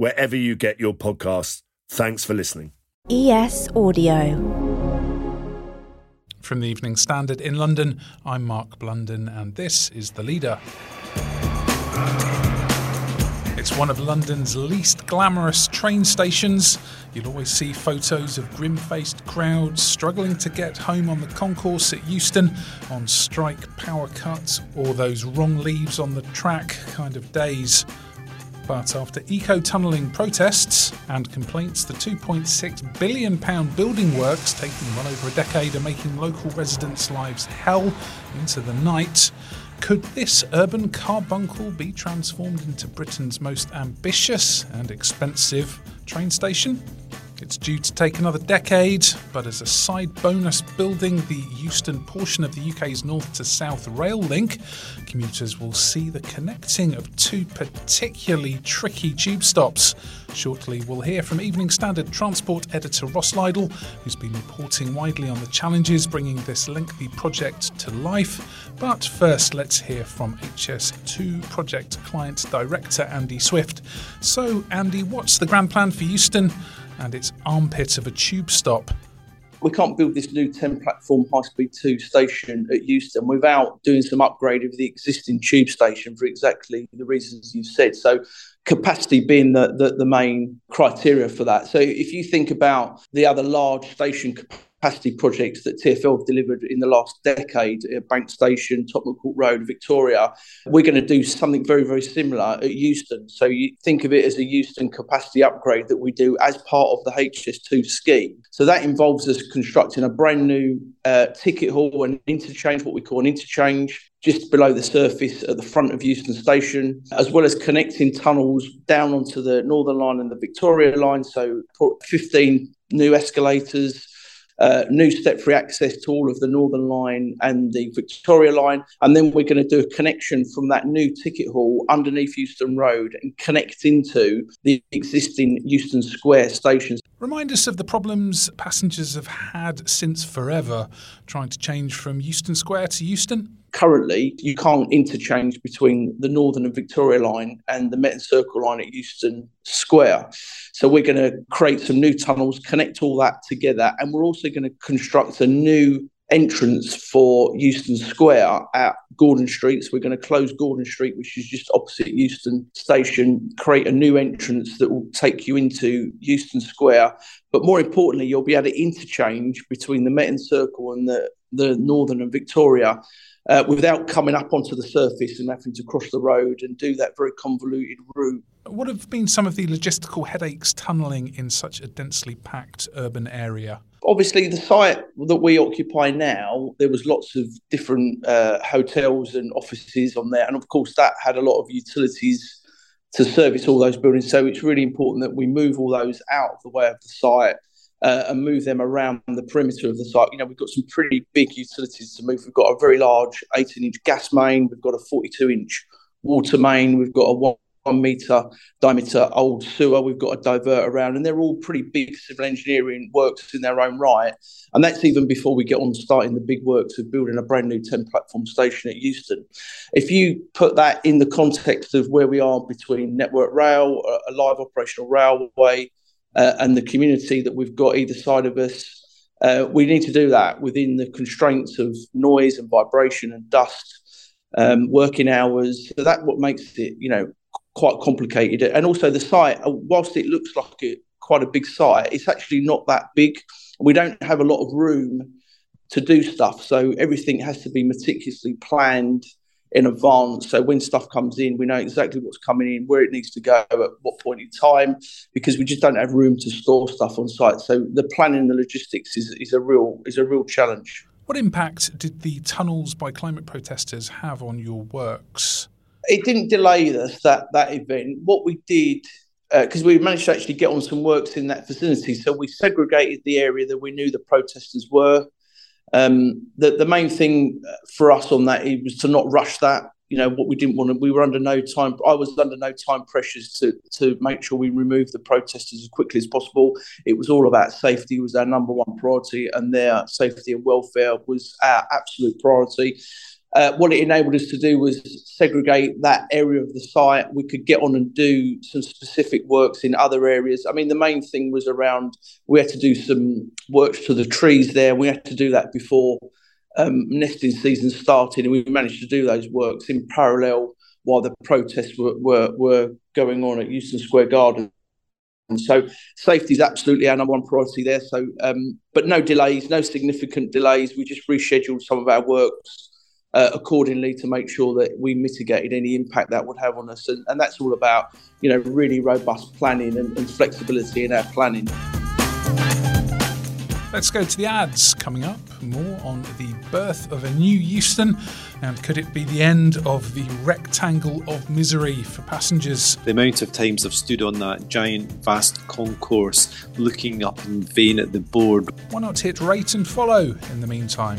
wherever you get your podcasts. Thanks for listening. ES Audio. From the Evening Standard in London, I'm Mark Blunden, and this is The Leader. It's one of London's least glamorous train stations. You'll always see photos of grim faced crowds struggling to get home on the concourse at Euston on strike, power cuts, or those wrong leaves on the track kind of days. But after eco tunnelling protests and complaints, the £2.6 billion building works, taking well over a decade, are making local residents' lives hell into the night. Could this urban carbuncle be transformed into Britain's most ambitious and expensive train station? It's due to take another decade, but as a side bonus, building the Euston portion of the UK's north to south rail link, commuters will see the connecting of two particularly tricky tube stops. Shortly, we'll hear from Evening Standard transport editor Ross Lydall, who's been reporting widely on the challenges bringing this lengthy project to life. But first, let's hear from HS2 project client director Andy Swift. So, Andy, what's the grand plan for Euston? And its armpit of a tube stop. We can't build this new 10 platform high speed 2 station at Euston without doing some upgrade of the existing tube station for exactly the reasons you've said. So, capacity being the, the, the main criteria for that. So, if you think about the other large station capacity, capacity projects that TFL have delivered in the last decade, at Bank Station, Tottenham Court Road, Victoria, we're going to do something very, very similar at Euston. So you think of it as a Euston capacity upgrade that we do as part of the HS2 scheme. So that involves us constructing a brand new uh, ticket hall and interchange, what we call an interchange, just below the surface at the front of Euston Station, as well as connecting tunnels down onto the Northern Line and the Victoria Line. So 15 new escalators, uh, new step free access to all of the Northern Line and the Victoria Line. And then we're going to do a connection from that new ticket hall underneath Euston Road and connect into the existing Euston Square stations. Remind us of the problems passengers have had since forever trying to change from Euston Square to Euston currently you can't interchange between the Northern and Victoria line and the Met and Circle line at Euston Square. So we're going to create some new tunnels, connect all that together, and we're also going to construct a new entrance for Euston Square at Gordon Street. So we're going to close Gordon Street, which is just opposite Euston Station, create a new entrance that will take you into Euston Square. But more importantly, you'll be able to interchange between the Met and Circle and the, the Northern and Victoria uh, without coming up onto the surface and having to cross the road and do that very convoluted route. What have been some of the logistical headaches tunnelling in such a densely packed urban area? Obviously, the site that we occupy now, there was lots of different uh, hotels and offices on there, and of course, that had a lot of utilities to service all those buildings. So it's really important that we move all those out of the way of the site uh, and move them around the perimeter of the site. You know, we've got some pretty big utilities to move. We've got a very large 18 inch gas main, we've got a 42 inch water main, we've got a one, one metre diameter old sewer, we've got a divert around, and they're all pretty big civil engineering works in their own right. And that's even before we get on starting the big works of building a brand new 10 platform station at Euston. If you put that in the context of where we are between Network Rail, a live operational railway, uh, and the community that we've got either side of us. Uh, we need to do that within the constraints of noise and vibration and dust, um, working hours. So that's what makes it, you know, quite complicated. And also the site, uh, whilst it looks like a, quite a big site, it's actually not that big. We don't have a lot of room to do stuff, so everything has to be meticulously planned in advance. So when stuff comes in, we know exactly what's coming in, where it needs to go, at what point in time, because we just don't have room to store stuff on site. So the planning the logistics is, is a real is a real challenge. What impact did the tunnels by climate protesters have on your works? It didn't delay us that that event. What we did because uh, we managed to actually get on some works in that vicinity. So we segregated the area that we knew the protesters were. Um, the, the main thing for us on that was to not rush that. You know what we didn't want to. We were under no time. I was under no time pressures to to make sure we removed the protesters as quickly as possible. It was all about safety was our number one priority, and their safety and welfare was our absolute priority. Uh, what it enabled us to do was segregate that area of the site. We could get on and do some specific works in other areas. I mean, the main thing was around we had to do some works to the trees there. We had to do that before um, nesting season started, and we managed to do those works in parallel while the protests were, were, were going on at Euston Square Garden. And so safety is absolutely our number one priority there. So, um, but no delays, no significant delays. We just rescheduled some of our works uh, accordingly to make sure that we mitigated any impact that would have on us. And, and that's all about, you know, really robust planning and, and flexibility in our planning. Let's go to the ads coming up. More on the birth of a new Euston and could it be the end of the rectangle of misery for passengers? The amount of times I've stood on that giant, vast concourse looking up in vain at the board. Why not hit rate and follow in the meantime?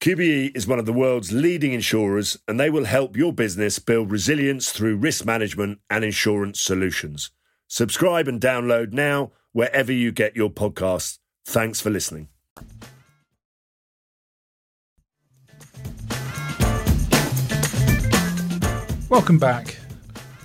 QBE is one of the world's leading insurers, and they will help your business build resilience through risk management and insurance solutions. Subscribe and download now wherever you get your podcasts. Thanks for listening. Welcome back.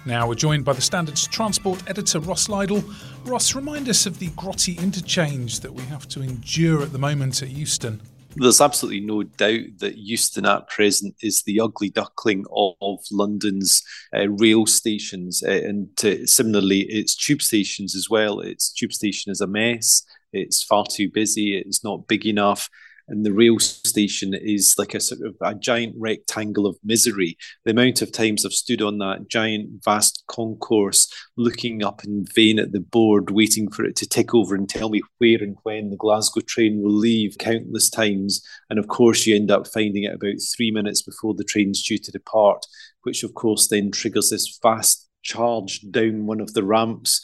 Now we're joined by the Standards Transport editor Ross Lydall. Ross, remind us of the grotty interchange that we have to endure at the moment at Euston there's absolutely no doubt that Euston at present is the ugly duckling of, of London's uh, rail stations, uh, and similarly, its tube stations as well. Its tube station is a mess. It's far too busy. It's not big enough and the rail station is like a sort of a giant rectangle of misery. The amount of times I've stood on that giant, vast concourse, looking up in vain at the board, waiting for it to tick over and tell me where and when the Glasgow train will leave, countless times. And of course, you end up finding it about three minutes before the train's due to depart, which of course then triggers this fast charge down one of the ramps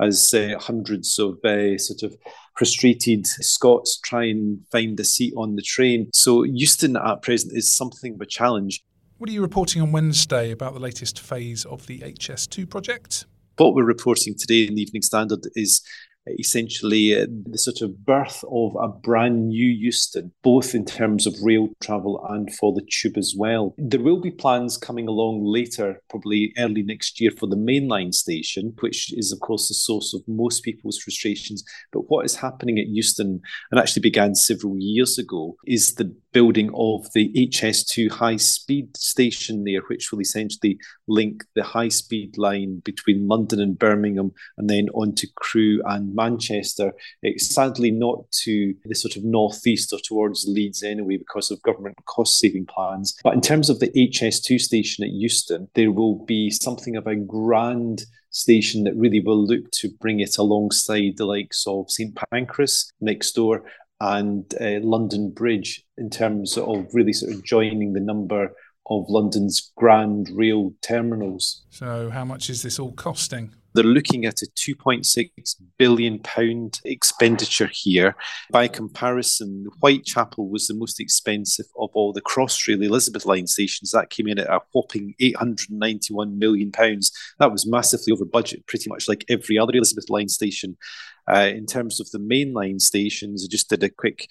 as uh, hundreds of uh, sort of frustrated Scots try and find a seat on the train. So Euston at present is something of a challenge. What are you reporting on Wednesday about the latest phase of the HS2 project? What we're reporting today in the Evening Standard is essentially uh, the sort of birth of a brand new Euston, both in terms of rail travel and for the tube as well. There will be plans coming along later, probably early next year, for the mainline station, which is, of course, the source of most people's frustrations. But what is happening at Euston, and actually began several years ago, is the building of the HS2 high speed station there, which will essentially link the high speed line between London and Birmingham and then on to Crewe and Manchester. It's sadly not to the sort of northeast or towards Leeds anyway because of government cost saving plans. But in terms of the HS2 station at Euston, there will be something of a grand station that really will look to bring it alongside the likes of St Pancras next door and uh, London Bridge in terms of really sort of joining the number of London's grand rail terminals. So, how much is this all costing? They're looking at a 2.6 billion pound expenditure here. By comparison, Whitechapel was the most expensive of all the Crossrail Elizabeth line stations. That came in at a whopping 891 million pounds. That was massively over budget, pretty much like every other Elizabeth line station. Uh, in terms of the mainline stations, I just did a quick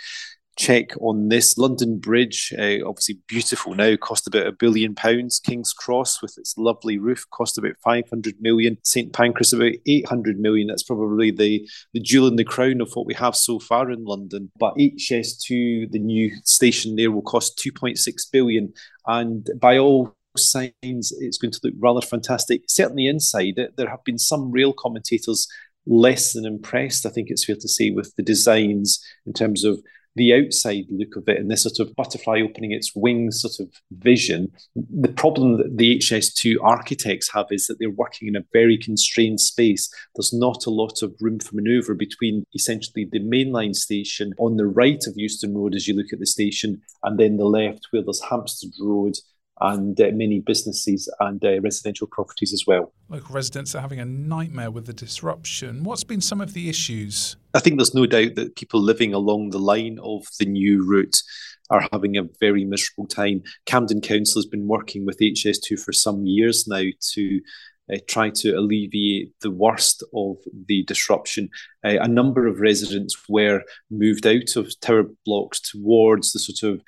check on this. London Bridge, uh, obviously beautiful now, cost about a billion pounds. King's Cross, with its lovely roof, cost about 500 million. St Pancras, about 800 million. That's probably the, the jewel in the crown of what we have so far in London. But HS2, the new station there, will cost 2.6 billion. And by all signs, it's going to look rather fantastic. Certainly inside it, there have been some rail commentators less than impressed, I think it's fair to say, with the designs in terms of the outside look of it and this sort of butterfly opening its wings sort of vision. The problem that the HS2 architects have is that they're working in a very constrained space. There's not a lot of room for manoeuvre between essentially the mainline station on the right of Euston Road as you look at the station and then the left where there's Hampstead Road and uh, many businesses and uh, residential properties as well. Local residents are having a nightmare with the disruption. What's been some of the issues? I think there's no doubt that people living along the line of the new route are having a very miserable time. Camden Council has been working with HS2 for some years now to uh, try to alleviate the worst of the disruption. Uh, a number of residents were moved out of tower blocks towards the sort of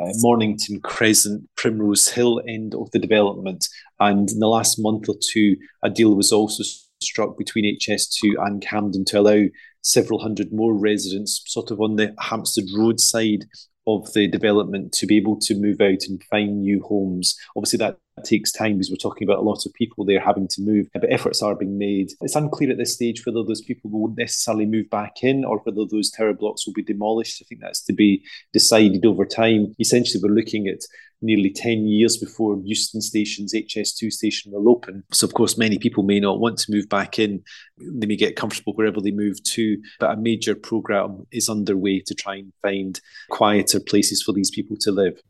uh, Mornington Crescent, Primrose Hill end of the development. And in the last month or two, a deal was also struck between HS2 and Camden to allow several hundred more residents, sort of on the Hampstead Road side of the development, to be able to move out and find new homes. Obviously, that takes time because we're talking about a lot of people there having to move, but efforts are being made. It's unclear at this stage whether those people will necessarily move back in or whether those tower blocks will be demolished. I think that's to be decided over time. Essentially, we're looking at nearly 10 years before Euston Station's HS2 station will open. So, of course, many people may not want to move back in. They may get comfortable wherever they move to, but a major programme is underway to try and find quieter places for these people to live.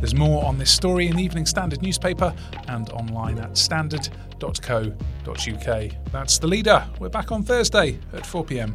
There's more on this story in the Evening Standard newspaper and online at standard.co.uk. That's the leader. We're back on Thursday at 4 pm.